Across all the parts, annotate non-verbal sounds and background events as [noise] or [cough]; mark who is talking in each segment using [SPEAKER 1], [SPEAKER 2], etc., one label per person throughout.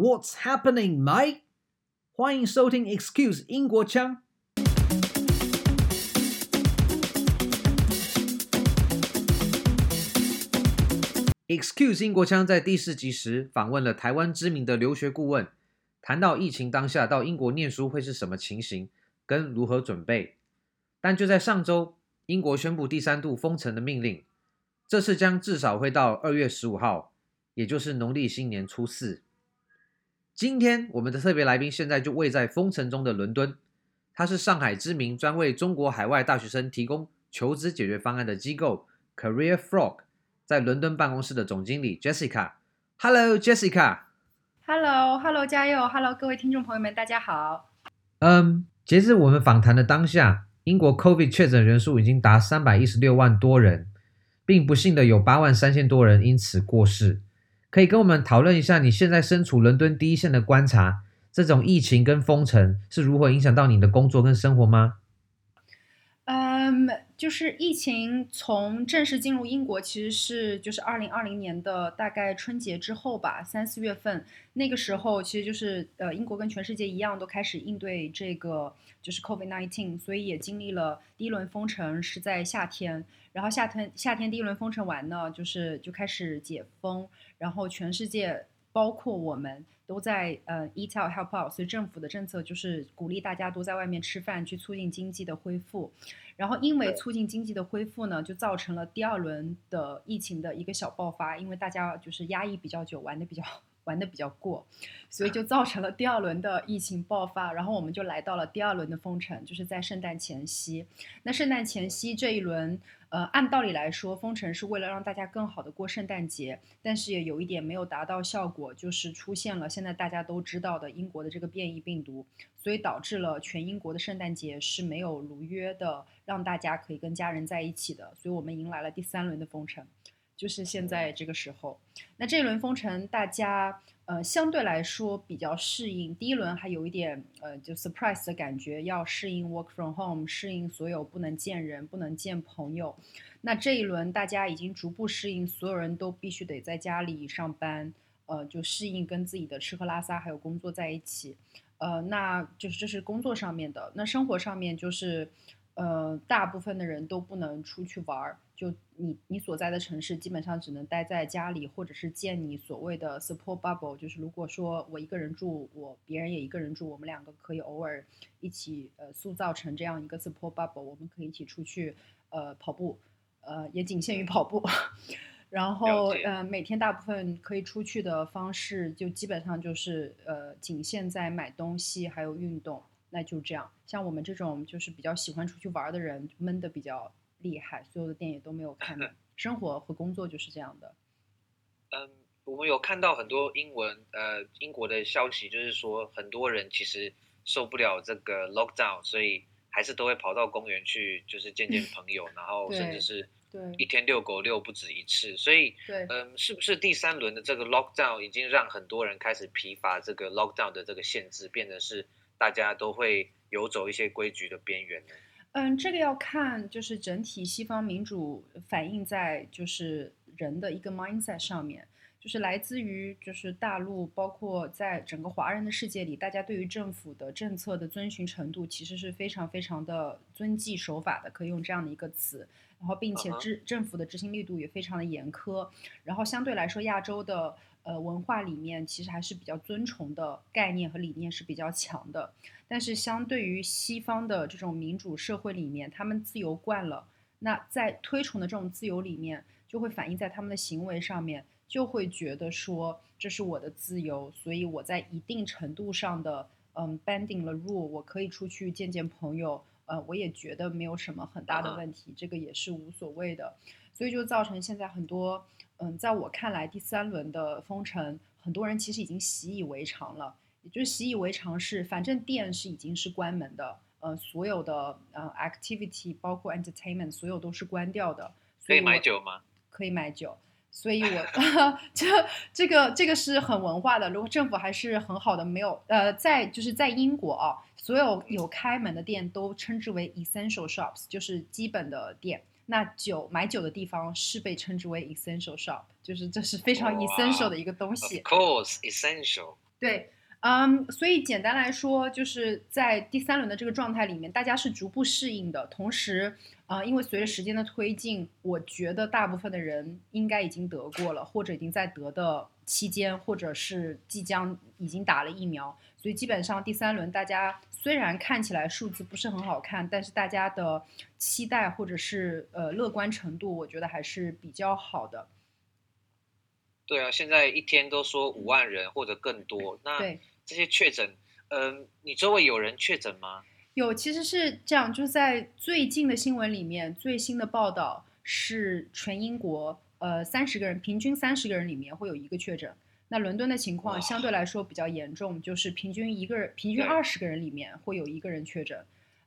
[SPEAKER 1] What's happening, mate？欢迎收听 Excuse 英国腔。Excuse 英国腔在第四集时访问了台湾知名的留学顾问，谈到疫情当下到英国念书会是什么情形，跟如何准备。但就在上周，英国宣布第三度封城的命令，这次将至少会到二月十五号，也就是农历新年初四。今天我们的特别来宾现在就位在封城中的伦敦，他是上海知名专为中国海外大学生提供求职解决方案的机构 Career Frog，在伦敦办公室的总经理 Jessica。Hello Jessica。
[SPEAKER 2] Hello Hello 嘉佑 Hello 各位听众朋友们，大家好。
[SPEAKER 1] 嗯，截至我们访谈的当下，英国 COVID 确诊人数已经达三百一十六万多人，并不幸的有八万三千多人因此过世。可以跟我们讨论一下，你现在身处伦敦第一线的观察，这种疫情跟封城是如何影响到你的工作跟生活
[SPEAKER 2] 吗？就是疫情从正式进入英国，其实是就是二零二零年的大概春节之后吧，三四月份那个时候，其实就是呃，英国跟全世界一样都开始应对这个就是 COVID-19，所以也经历了第一轮封城是在夏天。然后夏天夏天第一轮封城完呢，就是就开始解封，然后全世界包括我们都在呃 eat out help out，所以政府的政策就是鼓励大家都在外面吃饭，去促进经济的恢复。然后因为促进经济的恢复呢，就造成了第二轮的疫情的一个小爆发，因为大家就是压抑比较久，玩的比较。玩的比较过，所以就造成了第二轮的疫情爆发，然后我们就来到了第二轮的封城，就是在圣诞前夕。那圣诞前夕这一轮，呃，按道理来说，封城是为了让大家更好的过圣诞节，但是也有一点没有达到效果，就是出现了现在大家都知道的英国的这个变异病毒，所以导致了全英国的圣诞节是没有如约的让大家可以跟家人在一起的，所以我们迎来了第三轮的封城。就是现在这个时候，那这一轮封城，大家呃相对来说比较适应。第一轮还有一点呃就 surprise 的感觉，要适应 work from home，适应所有不能见人、不能见朋友。那这一轮大家已经逐步适应，所有人都必须得在家里上班，呃，就适应跟自己的吃喝拉撒还有工作在一起。呃，那就是这是工作上面的。那生活上面就是。呃，大部分的人都不能出去玩儿，就你你所在的城市基本上只能待在家里，或者是建你所谓的 support bubble，就是如果说我一个人住，我别人也一个人住，我们两个可以偶尔一起呃塑造成这样一个 support bubble，我们可以一起出去呃跑步，呃也仅限于跑步，[laughs] 然后呃每天大部分可以出去的方式就基本上就是呃仅限在买东西还有运动。那就这样，像我们这种就是比较喜欢出去玩的人，闷的比较厉害，所有的店也都没有开。[laughs] 生活和工作就是这样的。
[SPEAKER 3] 嗯，我们有看到很多英文，呃，英国的消息，就是说很多人其实受不了这个 lockdown，所以还是都会跑到公园去，就是见见朋友，然后甚至是一天遛狗遛不止一次。所以，嗯，是不是第三轮的这个 lockdown 已经让很多人开始疲乏这个 lockdown 的这个限制，变得是？大家都会游走一些规矩的边缘。
[SPEAKER 2] 嗯，这个要看就是整体西方民主反映在就是人的一个 mindset 上面，就是来自于就是大陆，包括在整个华人的世界里，大家对于政府的政策的遵循程度其实是非常非常的遵纪守法的，可以用这样的一个词。然后并且执政府的执行力度也非常的严苛。然后相对来说，亚洲的。呃，文化里面其实还是比较尊崇的概念和理念是比较强的，但是相对于西方的这种民主社会里面，他们自由惯了，那在推崇的这种自由里面，就会反映在他们的行为上面，就会觉得说这是我的自由，所以我在一定程度上的嗯 bending the rule，我可以出去见见朋友，呃，我也觉得没有什么很大的问题，这个也是无所谓的，所以就造成现在很多。嗯，在我看来，第三轮的封城，很多人其实已经习以为常了。也就是习以为常是，反正店是已经是关门的，呃，所有的呃 activity 包括 entertainment，所有都是关掉的。
[SPEAKER 3] 可以买酒吗？
[SPEAKER 2] 可以买酒，所以我 [laughs] 这这个这个是很文化的。如果政府还是很好的，没有呃，在就是在英国啊，所有有开门的店都称之为 essential shops，就是基本的店。那酒买酒的地方是被称之为 essential shop，就是这是非常 essential 的一个东西。
[SPEAKER 3] Of course, essential。
[SPEAKER 2] 对，嗯，所以简单来说，就是在第三轮的这个状态里面，大家是逐步适应的。同时，啊、呃，因为随着时间的推进，我觉得大部分的人应该已经得过了，或者已经在得的期间，或者是即将已经打了疫苗。所以基本上第三轮，大家虽然看起来数字不是很好看，但是大家的期待或者是呃乐观程度，我觉得还是比较好的。
[SPEAKER 3] 对啊，现在一天都说五万人或者更多，那这些确诊，嗯、呃，你周围有人确诊吗？
[SPEAKER 2] 有，其实是这样，就是在最近的新闻里面，最新的报道是全英国，呃，三十个人，平均三十个人里面会有一个确诊。那伦敦的情况相对来说比较严重，就是平均一个人，平均二十个人里面会有一个人确诊。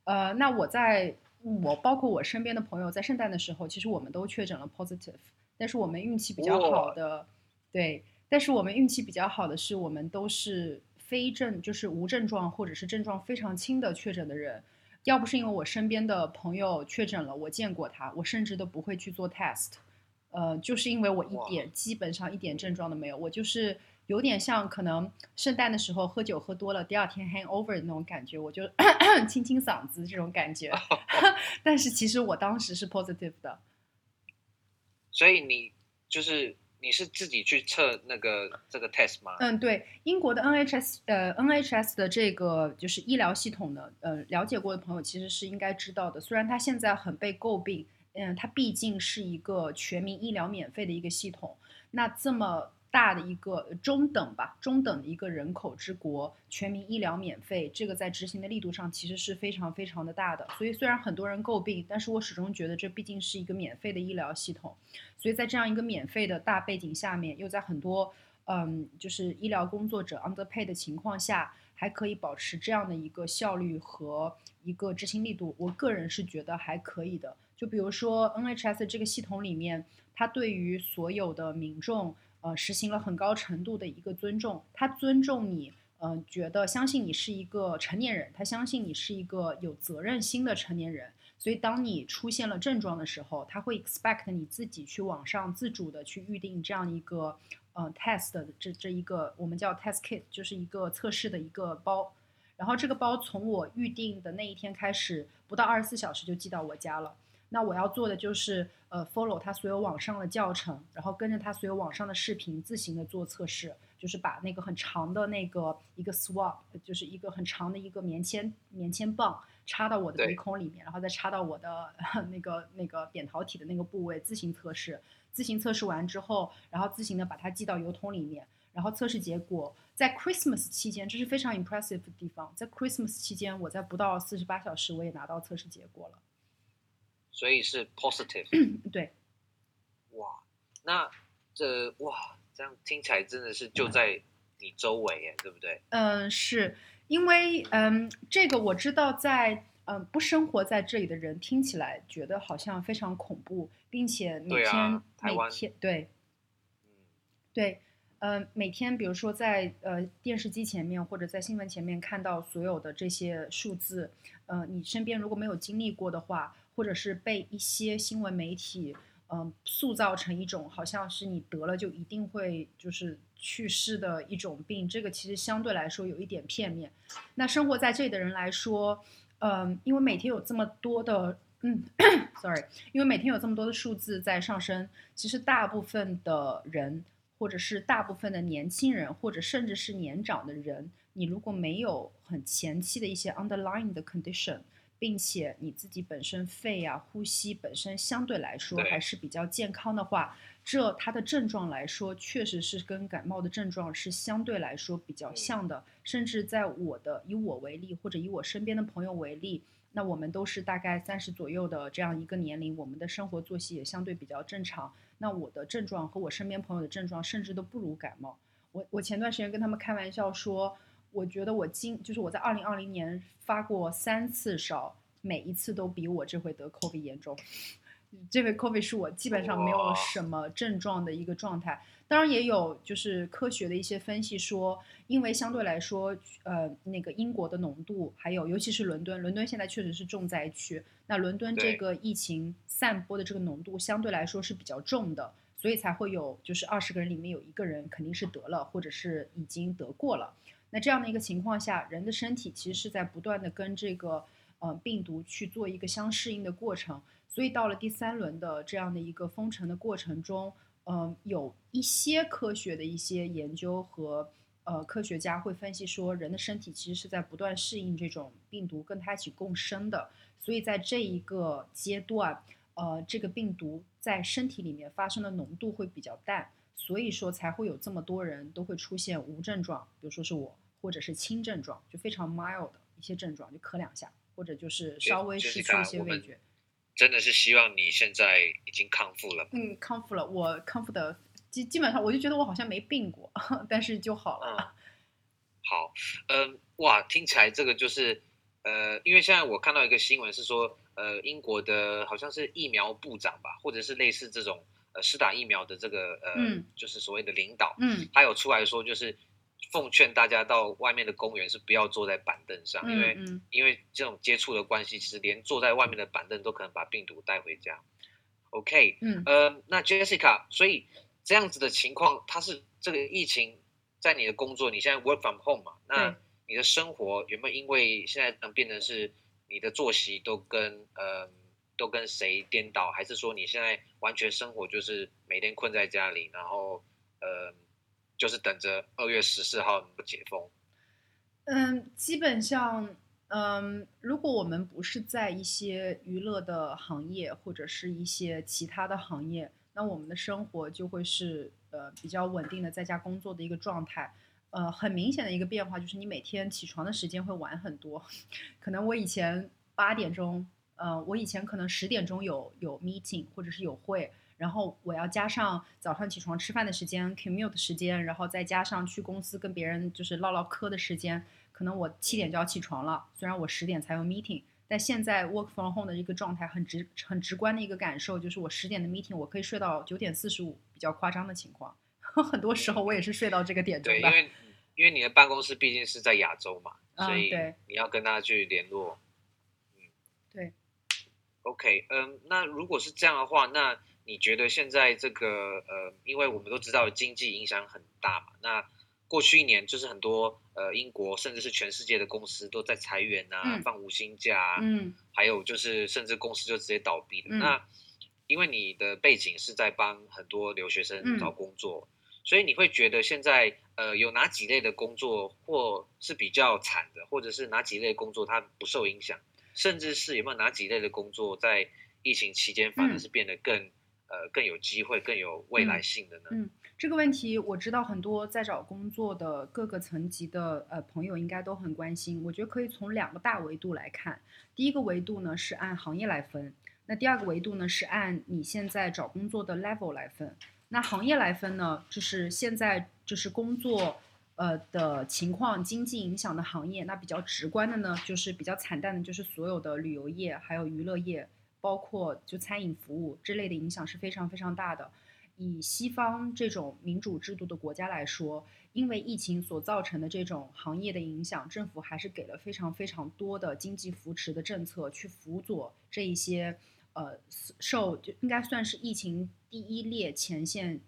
[SPEAKER 2] 呃，那我在我包括我身边的朋友，在圣诞的时候，其实我们都确诊了 positive，但是我们运气比较好的。对，但是我们运气比较好的是，我们都是非症，就是无症状或者是症状非常轻的确诊的人。要不是因为我身边的朋友确诊了，我见过他，我甚至都不会去做 test。呃，就是因为我一点基本上一点症状都没有，我就是有点像可能圣诞的时候喝酒喝多了，第二天 hangover 的那种感觉，我就咳 [clears throat] 咳清清嗓子这种感觉。[laughs] 但是其实我当时是 positive 的。
[SPEAKER 3] 所以你就是。你是自己去测那个这个 test 吗？
[SPEAKER 2] 嗯，对，英国的 NHS 呃 NHS 的这个就是医疗系统呢，呃，了解过的朋友其实是应该知道的。虽然它现在很被诟病，嗯，它毕竟是一个全民医疗免费的一个系统，那这么。大的一个中等吧，中等的一个人口之国，全民医疗免费，这个在执行的力度上其实是非常非常的大的。所以虽然很多人诟病，但是我始终觉得这毕竟是一个免费的医疗系统。所以在这样一个免费的大背景下面，又在很多嗯，就是医疗工作者 underpay 的情况下，还可以保持这样的一个效率和一个执行力度，我个人是觉得还可以的。就比如说 NHS 这个系统里面，它对于所有的民众。呃，实行了很高程度的一个尊重，它尊重你，嗯、呃，觉得相信你是一个成年人，他相信你是一个有责任心的成年人，所以当你出现了症状的时候，他会 expect 你自己去网上自主的去预定这样一个呃 test 的这这一个我们叫 test kit，就是一个测试的一个包，然后这个包从我预定的那一天开始，不到二十四小时就寄到我家了。那我要做的就是，呃，follow 他所有网上的教程，然后跟着他所有网上的视频自行的做测试，就是把那个很长的那个一个 swab，就是一个很长的一个棉签棉签棒插到我的鼻孔里面，然后再插到我的 [laughs] 那个那个扁桃体的那个部位自行测试，自行测试完之后，然后自行的把它寄到邮筒里面，然后测试结果在 Christmas 期间，这是非常 impressive 的地方，在 Christmas 期间，我在不到四十八小时我也拿到测试结果了。
[SPEAKER 3] 所以是 positive，
[SPEAKER 2] 对，
[SPEAKER 3] 哇，那这哇，这样听起来真的是就在你周围耶，对不对？
[SPEAKER 2] 嗯，是因为嗯，这个我知道在，嗯不生活在这里的人听起来觉得好像非常恐怖，并且每天、啊、每天对，
[SPEAKER 3] 嗯，
[SPEAKER 2] 对，呃，每天比如说在呃电视机前面或者在新闻前面看到所有的这些数字，呃，你身边如果没有经历过的话。或者是被一些新闻媒体，嗯、塑造成一种好像是你得了就一定会就是去世的一种病，这个其实相对来说有一点片面。那生活在这里的人来说，嗯、因为每天有这么多的，嗯，[coughs] sorry，因为每天有这么多的数字在上升，其实大部分的人，或者是大部分的年轻人，或者甚至是年长的人，你如果没有很前期的一些 underlying 的 condition。并且你自己本身肺啊、呼吸本身相对来说还是比较健康的话，这它的症状来说确实是跟感冒的症状是相对来说比较像的。甚至在我的以我为例，或者以我身边的朋友为例，那我们都是大概三十左右的这样一个年龄，我们的生活作息也相对比较正常。那我的症状和我身边朋友的症状甚至都不如感冒。我我前段时间跟他们开玩笑说。我觉得我今就是我在二零二零年发过三次烧，每一次都比我这回得 COVID 严重。[laughs] 这回 COVID 是我基本上没有什么症状的一个状态。当然也有就是科学的一些分析说，因为相对来说，呃，那个英国的浓度，还有尤其是伦敦，伦敦现在确实是重灾区。那伦敦这个疫情散播的这个浓度相对来说是比较重的。所以才会有就是二十个人里面有一个人肯定是得了，或者是已经得过了。那这样的一个情况下，人的身体其实是在不断的跟这个呃病毒去做一个相适应的过程。所以到了第三轮的这样的一个封城的过程中，嗯、呃，有一些科学的一些研究和呃科学家会分析说，人的身体其实是在不断适应这种病毒跟它一起共生的。所以在这一个阶段，呃，这个病毒在身体里面发生的浓度会比较淡，所以说才会有这么多人都会出现无症状，比如说是我，或者是轻症状，就非常 mild 的一些症状，就咳两下，或者就是稍微失去一些味觉。
[SPEAKER 3] 真的是希望你现在已经康复了。
[SPEAKER 2] 嗯，康复了，我康复的基基本上，我就觉得我好像没病过，[laughs] 但是就好了。
[SPEAKER 3] 嗯、好，嗯，哇，听起来这个就是，呃，因为现在我看到一个新闻是说，呃，英国的好像是疫苗部长吧，或者是类似这种，呃，施打疫苗的这个，呃，嗯、就是所谓的领导，
[SPEAKER 2] 嗯，
[SPEAKER 3] 他有出来说就是。奉劝大家到外面的公园是不要坐在板凳上，因为、嗯、因为这种接触的关系，其实连坐在外面的板凳都可能把病毒带回家。OK，
[SPEAKER 2] 嗯，
[SPEAKER 3] 呃，那 Jessica，所以这样子的情况，它是这个疫情在你的工作，你现在 work from home 嘛？那你的生活有没有因为现在能变成是你的作息都跟呃都跟谁颠倒，还是说你现在完全生活就是每天困在家里，然后呃？就是等着二月十四号能够解封。
[SPEAKER 2] 嗯，基本上，嗯，如果我们不是在一些娱乐的行业或者是一些其他的行业，那我们的生活就会是呃比较稳定的在家工作的一个状态。呃，很明显的一个变化就是你每天起床的时间会晚很多。[laughs] 可能我以前八点钟，呃，我以前可能十点钟有有 meeting 或者是有会。然后我要加上早上起床吃饭的时间，commute 的时间，然后再加上去公司跟别人就是唠唠嗑的时间，可能我七点就要起床了。虽然我十点才有 meeting，但现在 work from home 的一个状态很直很直观的一个感受就是我十点的 meeting 我可以睡到九点四十五，比较夸张的情况。[laughs] 很多时候我也是睡到这个点钟的。
[SPEAKER 3] 对，因为因为你的办公室毕竟是在亚洲嘛，所以你要跟他去联络。
[SPEAKER 2] 嗯，对。
[SPEAKER 3] OK，嗯，那如果是这样的话，那你觉得现在这个呃，因为我们都知道经济影响很大嘛，那过去一年就是很多呃英国甚至是全世界的公司都在裁员啊，嗯、放无薪假啊，
[SPEAKER 2] 嗯，
[SPEAKER 3] 还有就是甚至公司就直接倒闭了。
[SPEAKER 2] 嗯、
[SPEAKER 3] 那因为你的背景是在帮很多留学生找工作，嗯、所以你会觉得现在呃有哪几类的工作或是比较惨的，或者是哪几类工作它不受影响，甚至是有没有哪几类的工作在疫情期间反而是变得更、嗯呃，更有机会、更有未来性的呢？
[SPEAKER 2] 嗯，这个问题我知道很多在找工作的各个层级的呃朋友应该都很关心。我觉得可以从两个大维度来看。第一个维度呢是按行业来分，那第二个维度呢是按你现在找工作的 level 来分。那行业来分呢，就是现在就是工作呃的情况、经济影响的行业。那比较直观的呢，就是比较惨淡的，就是所有的旅游业还有娱乐业。包括就餐饮服务之类的影响是非常非常大的。以西方这种民主制度的国家来说，因为疫情所造成的这种行业的影响，政府还是给了非常非常多的经济扶持的政策去辅佐这一些呃受就应该算是疫情第一列前线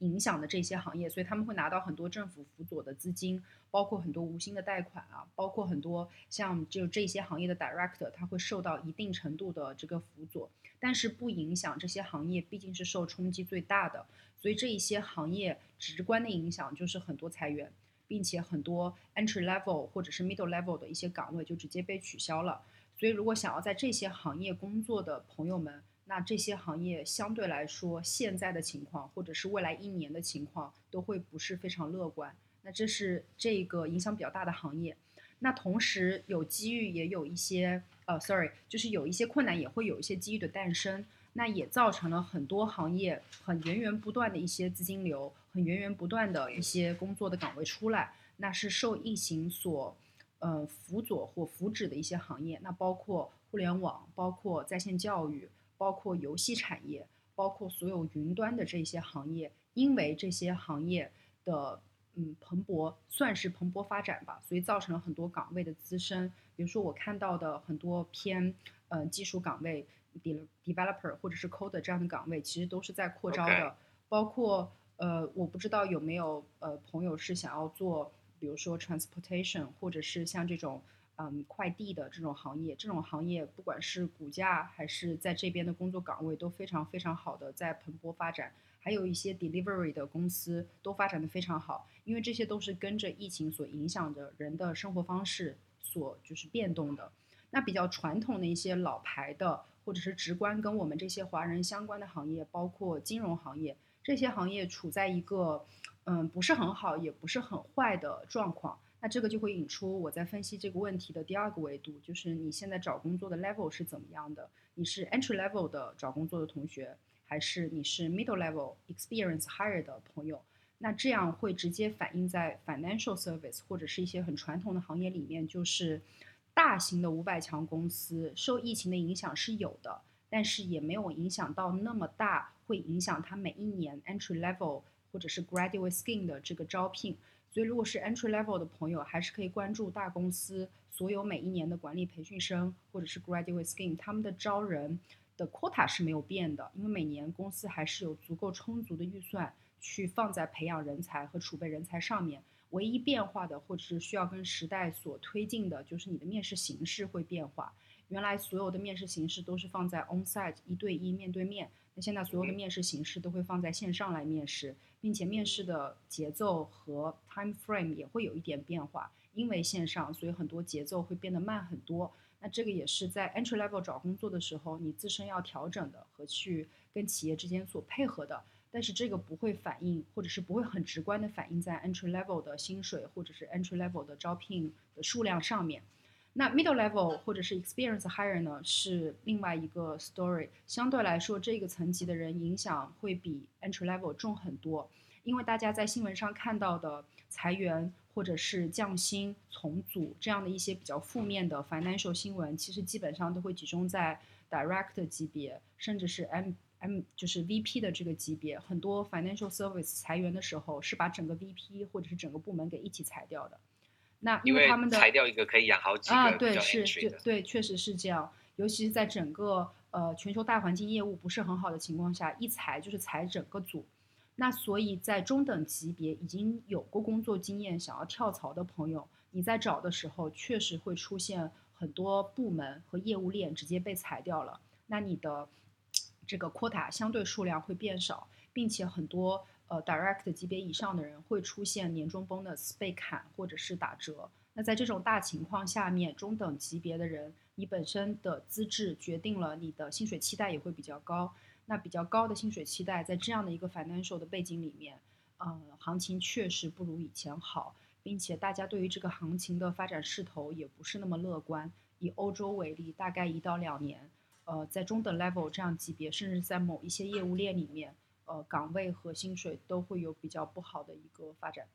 [SPEAKER 2] 影响的这些行业，所以他们会拿到很多政府辅佐的资金。包括很多无薪的贷款啊，包括很多像就这些行业的 director，他会受到一定程度的这个辅佐，但是不影响这些行业毕竟是受冲击最大的，所以这一些行业直观的影响就是很多裁员，并且很多 entry level 或者是 middle level 的一些岗位就直接被取消了。所以如果想要在这些行业工作的朋友们，那这些行业相对来说现在的情况或者是未来一年的情况都会不是非常乐观。那这是这个影响比较大的行业，那同时有机遇也有一些，呃，sorry，就是有一些困难也会有一些机遇的诞生，那也造成了很多行业很源源不断的一些资金流，很源源不断的一些工作的岗位出来，那是受疫情所，呃，辅佐或扶植的一些行业，那包括互联网，包括在线教育，包括游戏产业，包括所有云端的这些行业，因为这些行业的。嗯，蓬勃算是蓬勃发展吧，所以造成了很多岗位的滋生。比如说我看到的很多偏呃技术岗位，developer 或者是 coder 这样的岗位，其实都是在扩招的。包括呃，我不知道有没有呃朋友是想要做，比如说 transportation，或者是像这种嗯快递的这种行业，这种行业不管是股价还是在这边的工作岗位都非常非常好的在蓬勃发展，还有一些 delivery 的公司都发展的非常好，因为这些都是跟着疫情所影响的人的生活方式所就是变动的。那比较传统的一些老牌的，或者是直观跟我们这些华人相关的行业，包括金融行业。这些行业处在一个，嗯，不是很好，也不是很坏的状况。那这个就会引出我在分析这个问题的第二个维度，就是你现在找工作的 level 是怎么样的？你是 entry level 的找工作的同学，还是你是 middle level experience higher 的朋友？那这样会直接反映在 financial service 或者是一些很传统的行业里面，就是大型的五百强公司受疫情的影响是有的。但是也没有影响到那么大，会影响他每一年 entry level 或者是 graduate scheme 的这个招聘。所以如果是 entry level 的朋友，还是可以关注大公司所有每一年的管理培训生或者是 graduate scheme，他们的招人的 quota 是没有变的，因为每年公司还是有足够充足的预算去放在培养人才和储备人才上面。唯一变化的或者是需要跟时代所推进的，就是你的面试形式会变化。原来所有的面试形式都是放在 on-site 一对一面对面，那现在所有的面试形式都会放在线上来面试，并且面试的节奏和 time frame 也会有一点变化，因为线上，所以很多节奏会变得慢很多。那这个也是在 entry level 找工作的时候，你自身要调整的和去跟企业之间所配合的。但是这个不会反映，或者是不会很直观的反映在 entry level 的薪水或者是 entry level 的招聘的数量上面。那 middle level 或者是 experience higher 呢，是另外一个 story。相对来说，这个层级的人影响会比 entry level 重很多，因为大家在新闻上看到的裁员或者是降薪、重组这样的一些比较负面的 financial 新闻，其实基本上都会集中在 direct 级别，甚至是 M M 就是 VP 的这个级别。很多 financial service 裁员的时候，是把整个 VP 或者是整个部门给一起裁掉的。那因为他们的
[SPEAKER 3] 裁掉一个可以养好几个
[SPEAKER 2] 啊，对，是，对，确实是这样。尤其是在整个呃全球大环境业务不是很好的情况下，一裁就是裁整个组。那所以在中等级别已经有过工作经验想要跳槽的朋友，你在找的时候确实会出现很多部门和业务链直接被裁掉了。那你的这个 quota 相对数量会变少，并且很多。呃，direct 级别以上的人会出现年终 bonus 被砍或者是打折。那在这种大情况下面，中等级别的人，你本身的资质决定了你的薪水期待也会比较高。那比较高的薪水期待，在这样的一个 financial 的背景里面，呃，行情确实不如以前好，并且大家对于这个行情的发展势头也不是那么乐观。以欧洲为例，大概一到两年，呃，在中等 level 这样级别，甚至在某一些业务链里面。呃，岗位和薪水都会有比较不好的一个发展。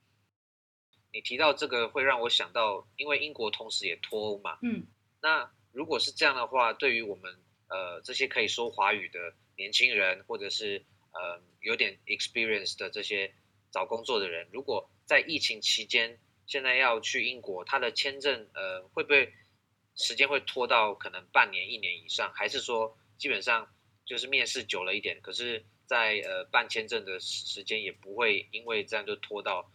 [SPEAKER 3] 你提到这个，会让我想到，因为英国同时也脱欧嘛，
[SPEAKER 2] 嗯，
[SPEAKER 3] 那如果是这样的话，对于我们呃这些可以说华语的年轻人，或者是呃有点 experience 的这些找工作的人，如果在疫情期间现在要去英国，他的签证呃会不会时间会拖到可能半年、一年以上，还是说基本上就是面试久了一点，可是？在呃办签证的时间也不会因为这样就拖到。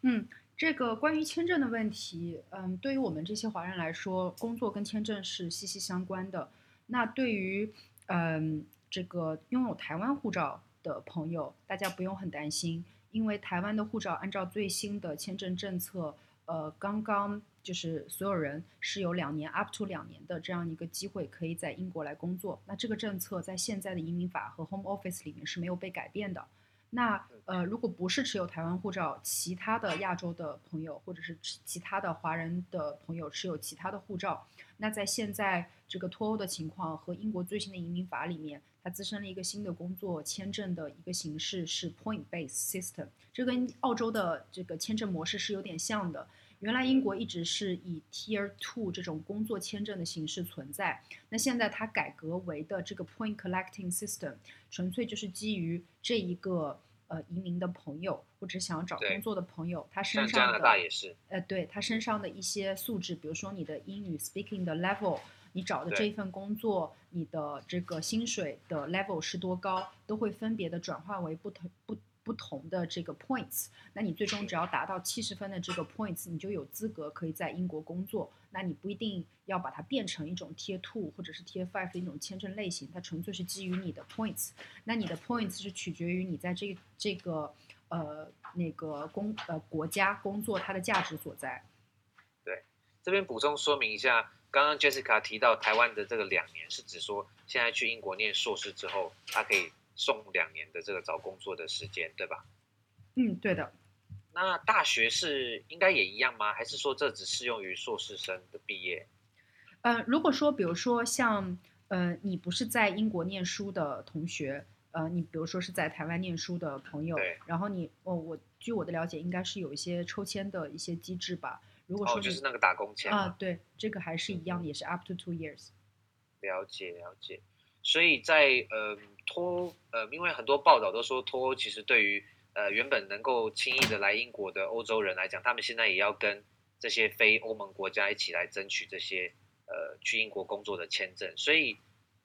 [SPEAKER 2] 嗯，这个关于签证的问题，嗯，对于我们这些华人来说，工作跟签证是息息相关的。那对于嗯这个拥有台湾护照的朋友，大家不用很担心，因为台湾的护照按照最新的签证政策，呃，刚刚。就是所有人是有两年 up to 两年的这样一个机会，可以在英国来工作。那这个政策在现在的移民法和 Home Office 里面是没有被改变的。那呃，如果不是持有台湾护照，其他的亚洲的朋友或者是其他的华人的朋友持有其他的护照，那在现在这个脱欧的情况和英国最新的移民法里面，它滋生了一个新的工作签证的一个形式是 point-based system，这跟澳洲的这个签证模式是有点像的。原来英国一直是以 Tier Two 这种工作签证的形式存在，那现在它改革为的这个 Point Collecting System，纯粹就是基于这一个呃移民的朋友，或者想要找工作的朋友，他身上的
[SPEAKER 3] 加拿大也是，
[SPEAKER 2] 呃，对他身上的一些素质，比如说你的英语 speaking 的 level，你找的这份工作，你的这个薪水的 level 是多高，都会分别的转化为不同不。不同的这个 points，那你最终只要达到七十分的这个 points，你就有资格可以在英国工作。那你不一定要把它变成一种 tier two 或者是 tier five 的一种签证类型，它纯粹是基于你的 points。那你的 points 是取决于你在这个这个呃那个工呃国家工作它的价值所在。
[SPEAKER 3] 对，这边补充说明一下，刚刚 Jessica 提到台湾的这个两年，是指说现在去英国念硕士之后，他可以。送两年的这个找工作的时间，对吧？
[SPEAKER 2] 嗯，对的。
[SPEAKER 3] 那大学是应该也一样吗？还是说这只适用于硕士生的毕业？
[SPEAKER 2] 呃，如果说，比如说像呃，你不是在英国念书的同学，呃，你比如说是在台湾念书的朋友，然后你哦，我据我的了解，应该是有一些抽签的一些机制吧？如果说、
[SPEAKER 3] 哦、就是那个打工签
[SPEAKER 2] 啊，对，这个还是一样的，也是 up to two years。
[SPEAKER 3] 了解了解。所以在呃脱呃，因为很多报道都说脱欧其实对于呃原本能够轻易的来英国的欧洲人来讲，他们现在也要跟这些非欧盟国家一起来争取这些呃去英国工作的签证。所以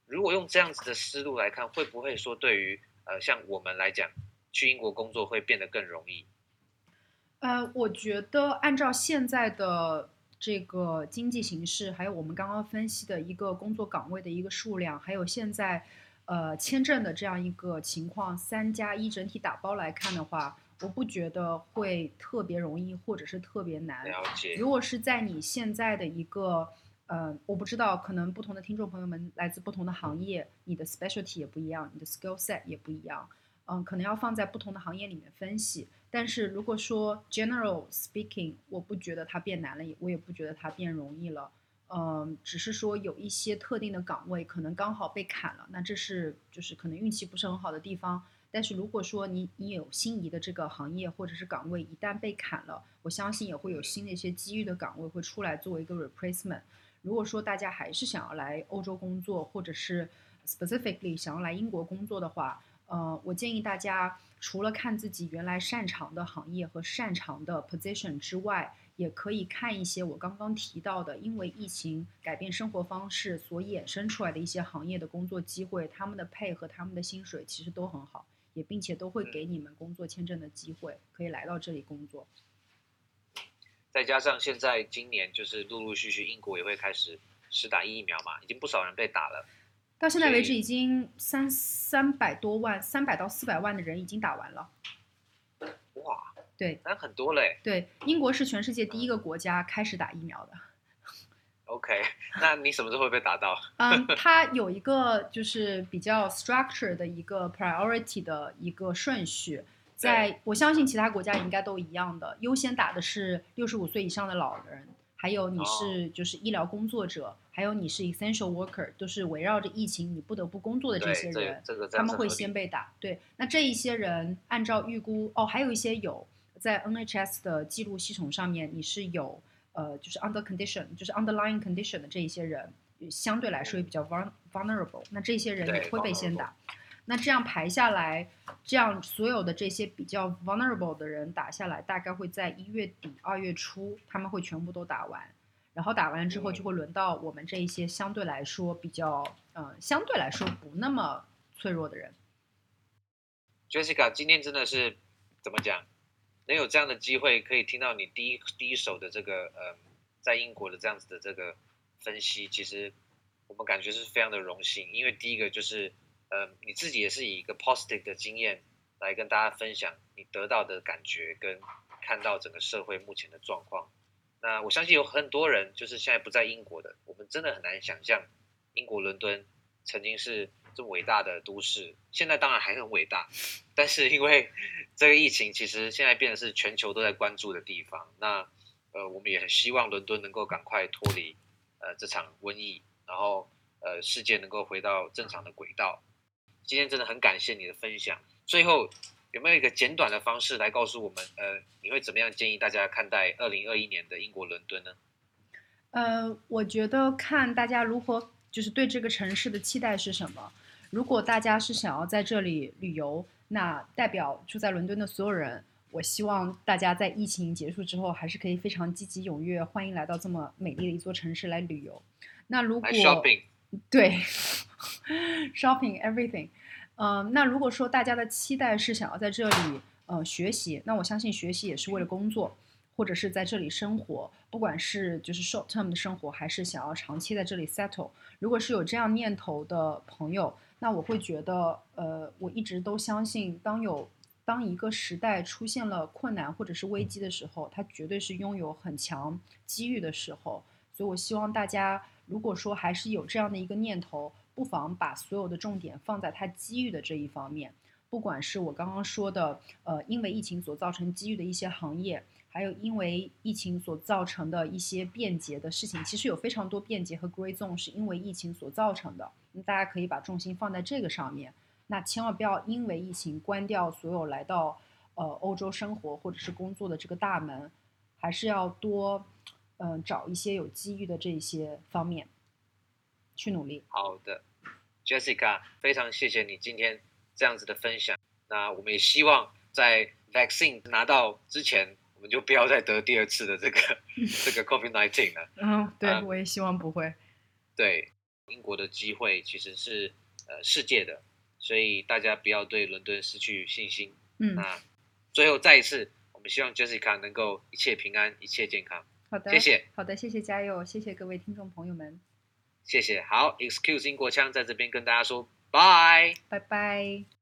[SPEAKER 3] 如果用这样子的思路来看，会不会说对于呃像我们来讲，去英国工作会变得更容易？
[SPEAKER 2] 呃，我觉得按照现在的。这个经济形势，还有我们刚刚分析的一个工作岗位的一个数量，还有现在，呃，签证的这样一个情况，三加一整体打包来看的话，我不觉得会特别容易，或者是特别难。
[SPEAKER 3] 了解。
[SPEAKER 2] 如果是在你现在的一个，呃，我不知道，可能不同的听众朋友们来自不同的行业，你的 specialty 也不一样，你的 skill set 也不一样，嗯，可能要放在不同的行业里面分析。但是如果说 general speaking，我不觉得它变难了，我也不觉得它变容易了，嗯，只是说有一些特定的岗位可能刚好被砍了，那这是就是可能运气不是很好的地方。但是如果说你你有心仪的这个行业或者是岗位一旦被砍了，我相信也会有新的一些机遇的岗位会出来作为一个 replacement。如果说大家还是想要来欧洲工作，或者是 specifically 想要来英国工作的话，呃，我建议大家除了看自己原来擅长的行业和擅长的 position 之外，也可以看一些我刚刚提到的，因为疫情改变生活方式所衍生出来的一些行业的工作机会，他们的配和他们的薪水其实都很好，也并且都会给你们工作签证的机会，可以来到这里工作。
[SPEAKER 3] 再加上现在今年就是陆陆续续英国也会开始施打疫苗嘛，已经不少人被打了。
[SPEAKER 2] 到现在为止，已经三三百多万，三百到四百万的人已经打完了。
[SPEAKER 3] 哇，
[SPEAKER 2] 对，
[SPEAKER 3] 那很多嘞。
[SPEAKER 2] 对，英国是全世界第一个国家开始打疫苗的。
[SPEAKER 3] OK，[laughs] 那你什么时候会被打到？
[SPEAKER 2] 嗯，它有一个就是比较 structure 的一个 priority 的一个顺序，在我相信其他国家应该都一样的，优先打的是六十五岁以上的老人。还有你是就是医疗工作者，哦、还有你是 essential worker，都是围绕着疫情你不得不工作的这些人，
[SPEAKER 3] 这个、
[SPEAKER 2] 他们会先被打。对，那这一些人按照预估，哦，还有一些有在 NHS 的记录系统上面，你是有呃，就是 under condition，就是 underlying condition 的这一些人，相对来说也比较 vulnerable，那这些人也会被先打。那这样排下来，这样所有的这些比较 vulnerable 的人打下来，大概会在一月底、二月初，他们会全部都打完，然后打完之后就会轮到我们这一些相对来说比较，嗯、呃，相对来说不那么脆弱的人。
[SPEAKER 3] Jessica，今天真的是怎么讲？能有这样的机会，可以听到你第一第一手的这个，呃，在英国的这样子的这个分析，其实我们感觉是非常的荣幸，因为第一个就是。呃，你自己也是以一个 positive 的经验来跟大家分享你得到的感觉，跟看到整个社会目前的状况。那我相信有很多人就是现在不在英国的，我们真的很难想象英国伦敦曾经是这么伟大的都市，现在当然还很伟大，但是因为 [laughs] 这个疫情，其实现在变得是全球都在关注的地方。那呃，我们也很希望伦敦能够赶快脱离呃这场瘟疫，然后呃世界能够回到正常的轨道。今天真的很感谢你的分享。最后，有没有一个简短的方式来告诉我们，呃，你会怎么样建议大家看待二零二一年的英国伦敦呢？
[SPEAKER 2] 呃，我觉得看大家如何，就是对这个城市的期待是什么。如果大家是想要在这里旅游，那代表住在伦敦的所有人，我希望大家在疫情结束之后，还是可以非常积极踊跃，欢迎来到这么美丽的一座城市来旅游。那如果对 [laughs] shopping everything，嗯、那如果说大家的期待是想要在这里呃学习，那我相信学习也是为了工作。或者是在这里生活，不管是就是 short term 的生活，还是想要长期在这里 settle，如果是有这样念头的朋友，那我会觉得，呃，我一直都相信，当有当一个时代出现了困难或者是危机的时候，它绝对是拥有很强机遇的时候。所以我希望大家，如果说还是有这样的一个念头，不妨把所有的重点放在它机遇的这一方面，不管是我刚刚说的，呃，因为疫情所造成机遇的一些行业。还有因为疫情所造成的一些便捷的事情，其实有非常多便捷和 Grey Zone 是因为疫情所造成的。那大家可以把重心放在这个上面。那千万不要因为疫情关掉所有来到呃欧洲生活或者是工作的这个大门，还是要多嗯、找一些有机遇的这些方面去努力。
[SPEAKER 3] 好的，Jessica，非常谢谢你今天这样子的分享。那我们也希望在 vaccine 拿到之前。我们就不要再得第二次的这个 [laughs] 这个 COVID-19 了。
[SPEAKER 2] 嗯，对、呃，我也希望不会。
[SPEAKER 3] 对，英国的机会其实是呃世界的，所以大家不要对伦敦失去信心。
[SPEAKER 2] 嗯，
[SPEAKER 3] 那最后再一次，我们希望 Jessica 能够一切平安，一切健康。
[SPEAKER 2] 好的，
[SPEAKER 3] 谢谢。
[SPEAKER 2] 好的，谢谢嘉佑，谢谢各位听众朋友们。
[SPEAKER 3] 谢谢。好，Excuse 英国腔在这边跟大家说拜拜。
[SPEAKER 2] 拜拜。